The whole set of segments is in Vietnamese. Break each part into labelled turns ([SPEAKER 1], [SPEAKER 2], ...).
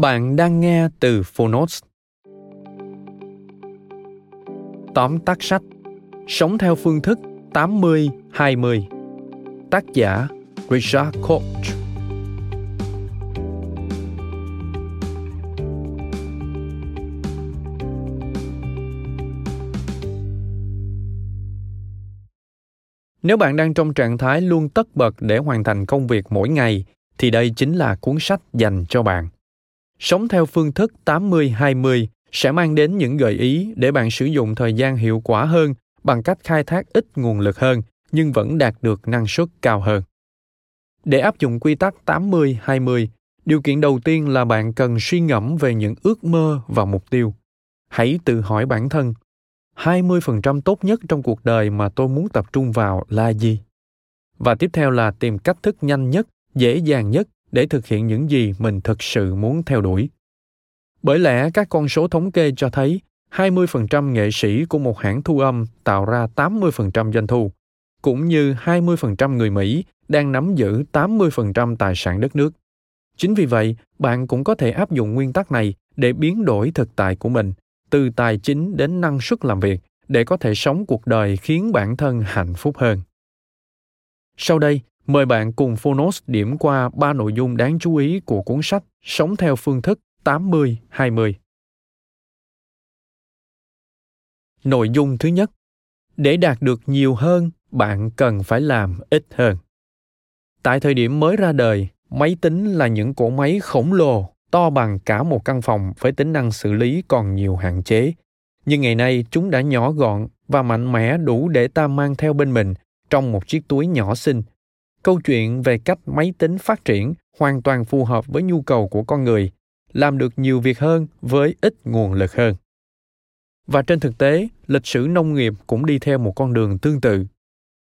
[SPEAKER 1] Bạn đang nghe từ Phonos. Tóm tắt sách Sống theo phương thức 80-20 Tác giả Richard Koch Nếu bạn đang trong trạng thái luôn tất bật để hoàn thành công việc mỗi ngày, thì đây chính là cuốn sách dành cho bạn. Sống theo phương thức 80-20 sẽ mang đến những gợi ý để bạn sử dụng thời gian hiệu quả hơn bằng cách khai thác ít nguồn lực hơn nhưng vẫn đạt được năng suất cao hơn. Để áp dụng quy tắc 80-20, điều kiện đầu tiên là bạn cần suy ngẫm về những ước mơ và mục tiêu. Hãy tự hỏi bản thân, 20% tốt nhất trong cuộc đời mà tôi muốn tập trung vào là gì? Và tiếp theo là tìm cách thức nhanh nhất, dễ dàng nhất để thực hiện những gì mình thực sự muốn theo đuổi. Bởi lẽ các con số thống kê cho thấy 20% nghệ sĩ của một hãng thu âm tạo ra 80% doanh thu, cũng như 20% người Mỹ đang nắm giữ 80% tài sản đất nước. Chính vì vậy, bạn cũng có thể áp dụng nguyên tắc này để biến đổi thực tại của mình, từ tài chính đến năng suất làm việc, để có thể sống cuộc đời khiến bản thân hạnh phúc hơn. Sau đây, Mời bạn cùng Phonos điểm qua ba nội dung đáng chú ý của cuốn sách Sống theo phương thức 80-20. Nội dung thứ nhất, để đạt được nhiều hơn, bạn cần phải làm ít hơn. Tại thời điểm mới ra đời, máy tính là những cỗ máy khổng lồ to bằng cả một căn phòng với tính năng xử lý còn nhiều hạn chế. Nhưng ngày nay chúng đã nhỏ gọn và mạnh mẽ đủ để ta mang theo bên mình trong một chiếc túi nhỏ xinh câu chuyện về cách máy tính phát triển hoàn toàn phù hợp với nhu cầu của con người làm được nhiều việc hơn với ít nguồn lực hơn và trên thực tế lịch sử nông nghiệp cũng đi theo một con đường tương tự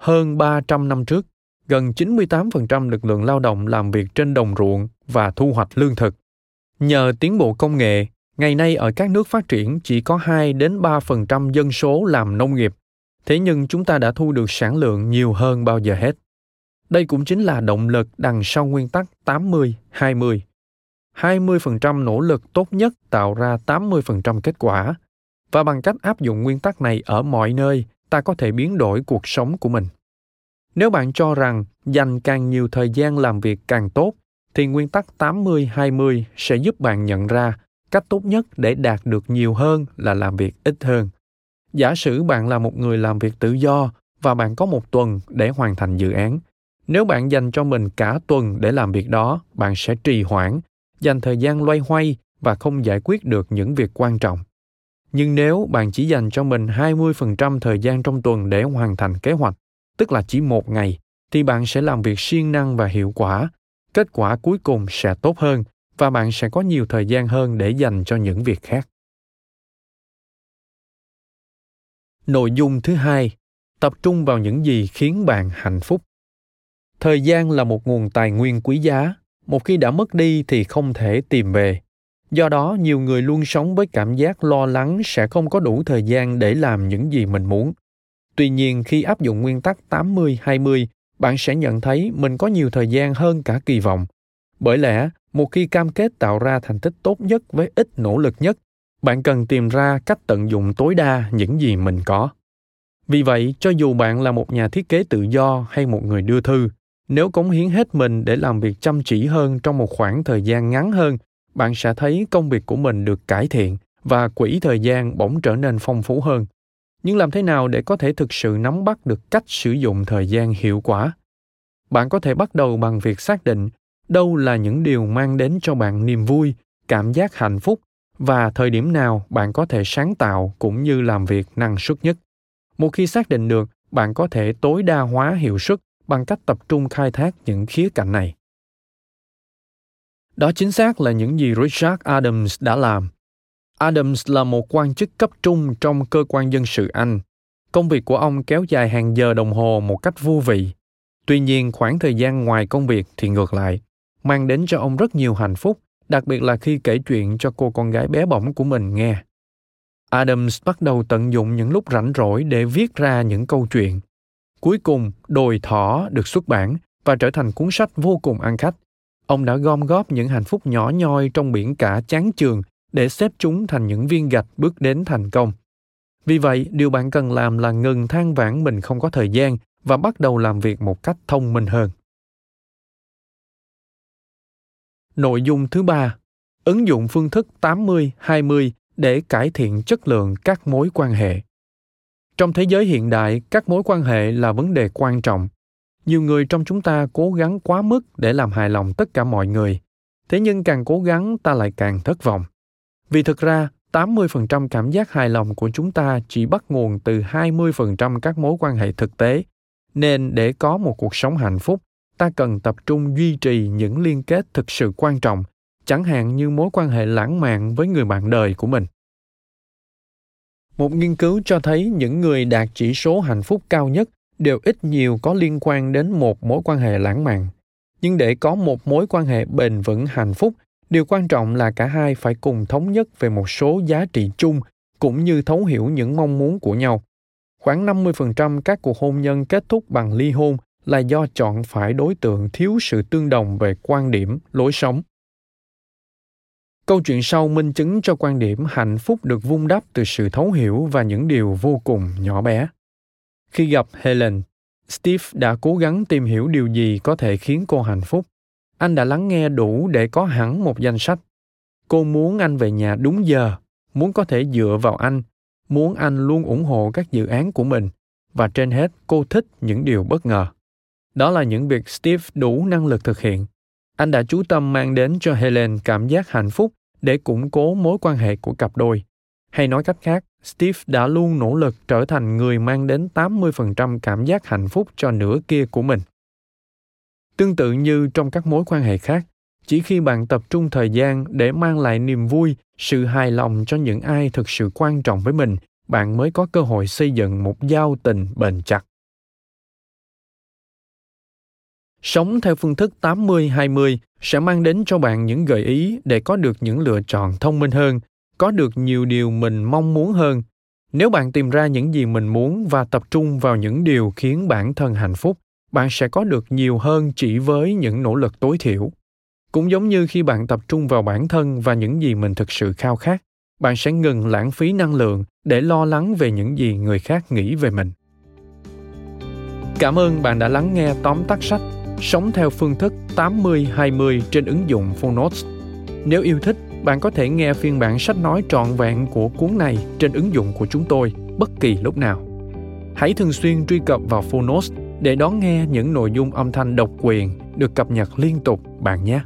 [SPEAKER 1] hơn 300 năm trước gần 98% lực lượng lao động làm việc trên đồng ruộng và thu hoạch lương thực. Nhờ tiến bộ công nghệ, ngày nay ở các nước phát triển chỉ có 2 đến 3% dân số làm nông nghiệp. Thế nhưng chúng ta đã thu được sản lượng nhiều hơn bao giờ hết. Đây cũng chính là động lực đằng sau nguyên tắc 80-20. 20% nỗ lực tốt nhất tạo ra 80% kết quả. Và bằng cách áp dụng nguyên tắc này ở mọi nơi, ta có thể biến đổi cuộc sống của mình. Nếu bạn cho rằng dành càng nhiều thời gian làm việc càng tốt, thì nguyên tắc 80-20 sẽ giúp bạn nhận ra cách tốt nhất để đạt được nhiều hơn là làm việc ít hơn. Giả sử bạn là một người làm việc tự do và bạn có một tuần để hoàn thành dự án, nếu bạn dành cho mình cả tuần để làm việc đó bạn sẽ trì hoãn dành thời gian loay hoay và không giải quyết được những việc quan trọng nhưng nếu bạn chỉ dành cho mình 20% thời gian trong tuần để hoàn thành kế hoạch, tức là chỉ một ngày, thì bạn sẽ làm việc siêng năng và hiệu quả. Kết quả cuối cùng sẽ tốt hơn và bạn sẽ có nhiều thời gian hơn để dành cho những việc khác. Nội dung thứ hai, tập trung vào những gì khiến bạn hạnh phúc thời gian là một nguồn tài nguyên quý giá một khi đã mất đi thì không thể tìm về. Do đó nhiều người luôn sống với cảm giác lo lắng sẽ không có đủ thời gian để làm những gì mình muốn. Tuy nhiên khi áp dụng nguyên tắc 80-20, bạn sẽ nhận thấy mình có nhiều thời gian hơn cả kỳ vọng. Bởi lẽ, một khi cam kết tạo ra thành tích tốt nhất với ít nỗ lực nhất, bạn cần tìm ra cách tận dụng tối đa những gì mình có. Vì vậy cho dù bạn là một nhà thiết kế tự do hay một người đưa thư nếu cống hiến hết mình để làm việc chăm chỉ hơn trong một khoảng thời gian ngắn hơn, bạn sẽ thấy công việc của mình được cải thiện và quỹ thời gian bỗng trở nên phong phú hơn. Nhưng làm thế nào để có thể thực sự nắm bắt được cách sử dụng thời gian hiệu quả? Bạn có thể bắt đầu bằng việc xác định đâu là những điều mang đến cho bạn niềm vui, cảm giác hạnh phúc và thời điểm nào bạn có thể sáng tạo cũng như làm việc năng suất nhất. Một khi xác định được, bạn có thể tối đa hóa hiệu suất bằng cách tập trung khai thác những khía cạnh này. Đó chính xác là những gì richard adams đã làm. Adams là một quan chức cấp trung trong cơ quan dân sự anh. Công việc của ông kéo dài hàng giờ đồng hồ một cách vô vị. Tuy nhiên, khoảng thời gian ngoài công việc thì ngược lại, mang đến cho ông rất nhiều hạnh phúc, đặc biệt là khi kể chuyện cho cô con gái bé bỏng của mình nghe. Adams bắt đầu tận dụng những lúc rảnh rỗi để viết ra những câu chuyện cuối cùng đồi thỏ được xuất bản và trở thành cuốn sách vô cùng ăn khách. Ông đã gom góp những hạnh phúc nhỏ nhoi trong biển cả chán chường để xếp chúng thành những viên gạch bước đến thành công. Vì vậy điều bạn cần làm là ngừng than vãn mình không có thời gian và bắt đầu làm việc một cách thông minh hơn. Nội dung thứ ba, ứng dụng phương thức 80-20 để cải thiện chất lượng các mối quan hệ. Trong thế giới hiện đại, các mối quan hệ là vấn đề quan trọng. Nhiều người trong chúng ta cố gắng quá mức để làm hài lòng tất cả mọi người. Thế nhưng càng cố gắng ta lại càng thất vọng. Vì thực ra, 80% cảm giác hài lòng của chúng ta chỉ bắt nguồn từ 20% các mối quan hệ thực tế. Nên để có một cuộc sống hạnh phúc, ta cần tập trung duy trì những liên kết thực sự quan trọng chẳng hạn như mối quan hệ lãng mạn với người bạn đời của mình một nghiên cứu cho thấy những người đạt chỉ số hạnh phúc cao nhất đều ít nhiều có liên quan đến một mối quan hệ lãng mạn nhưng để có một mối quan hệ bền vững hạnh phúc, điều quan trọng là cả hai phải cùng thống nhất về một số giá trị chung cũng như thấu hiểu những mong muốn của nhau. Khoảng 50% các cuộc hôn nhân kết thúc bằng ly hôn là do chọn phải đối tượng thiếu sự tương đồng về quan điểm, lối sống câu chuyện sau minh chứng cho quan điểm hạnh phúc được vun đắp từ sự thấu hiểu và những điều vô cùng nhỏ bé. Khi gặp helen, steve đã cố gắng tìm hiểu điều gì có thể khiến cô hạnh phúc. Anh đã lắng nghe đủ để có hẳn một danh sách. Cô muốn anh về nhà đúng giờ, muốn có thể dựa vào anh, muốn anh luôn ủng hộ các dự án của mình, và trên hết, cô thích những điều bất ngờ. Đó là những việc Steve đủ năng lực thực hiện. Anh đã chú tâm mang đến cho Helen cảm giác hạnh phúc để củng cố mối quan hệ của cặp đôi. Hay nói cách khác, Steve đã luôn nỗ lực trở thành người mang đến 80% cảm giác hạnh phúc cho nửa kia của mình. Tương tự như trong các mối quan hệ khác, chỉ khi bạn tập trung thời gian để mang lại niềm vui, sự hài lòng cho những ai thực sự quan trọng với mình, bạn mới có cơ hội xây dựng một giao tình bền chặt. Sống theo phương thức 80-20 sẽ mang đến cho bạn những gợi ý để có được những lựa chọn thông minh hơn, có được nhiều điều mình mong muốn hơn. Nếu bạn tìm ra những gì mình muốn và tập trung vào những điều khiến bản thân hạnh phúc, bạn sẽ có được nhiều hơn chỉ với những nỗ lực tối thiểu. Cũng giống như khi bạn tập trung vào bản thân và những gì mình thực sự khao khát, bạn sẽ ngừng lãng phí năng lượng để lo lắng về những gì người khác nghĩ về mình. Cảm ơn bạn đã lắng nghe tóm tắt sách sống theo phương thức 80-20 trên ứng dụng Phonos. Nếu yêu thích, bạn có thể nghe phiên bản sách nói trọn vẹn của cuốn này trên ứng dụng của chúng tôi bất kỳ lúc nào. Hãy thường xuyên truy cập vào Phonos để đón nghe những nội dung âm thanh độc quyền được cập nhật liên tục bạn nhé.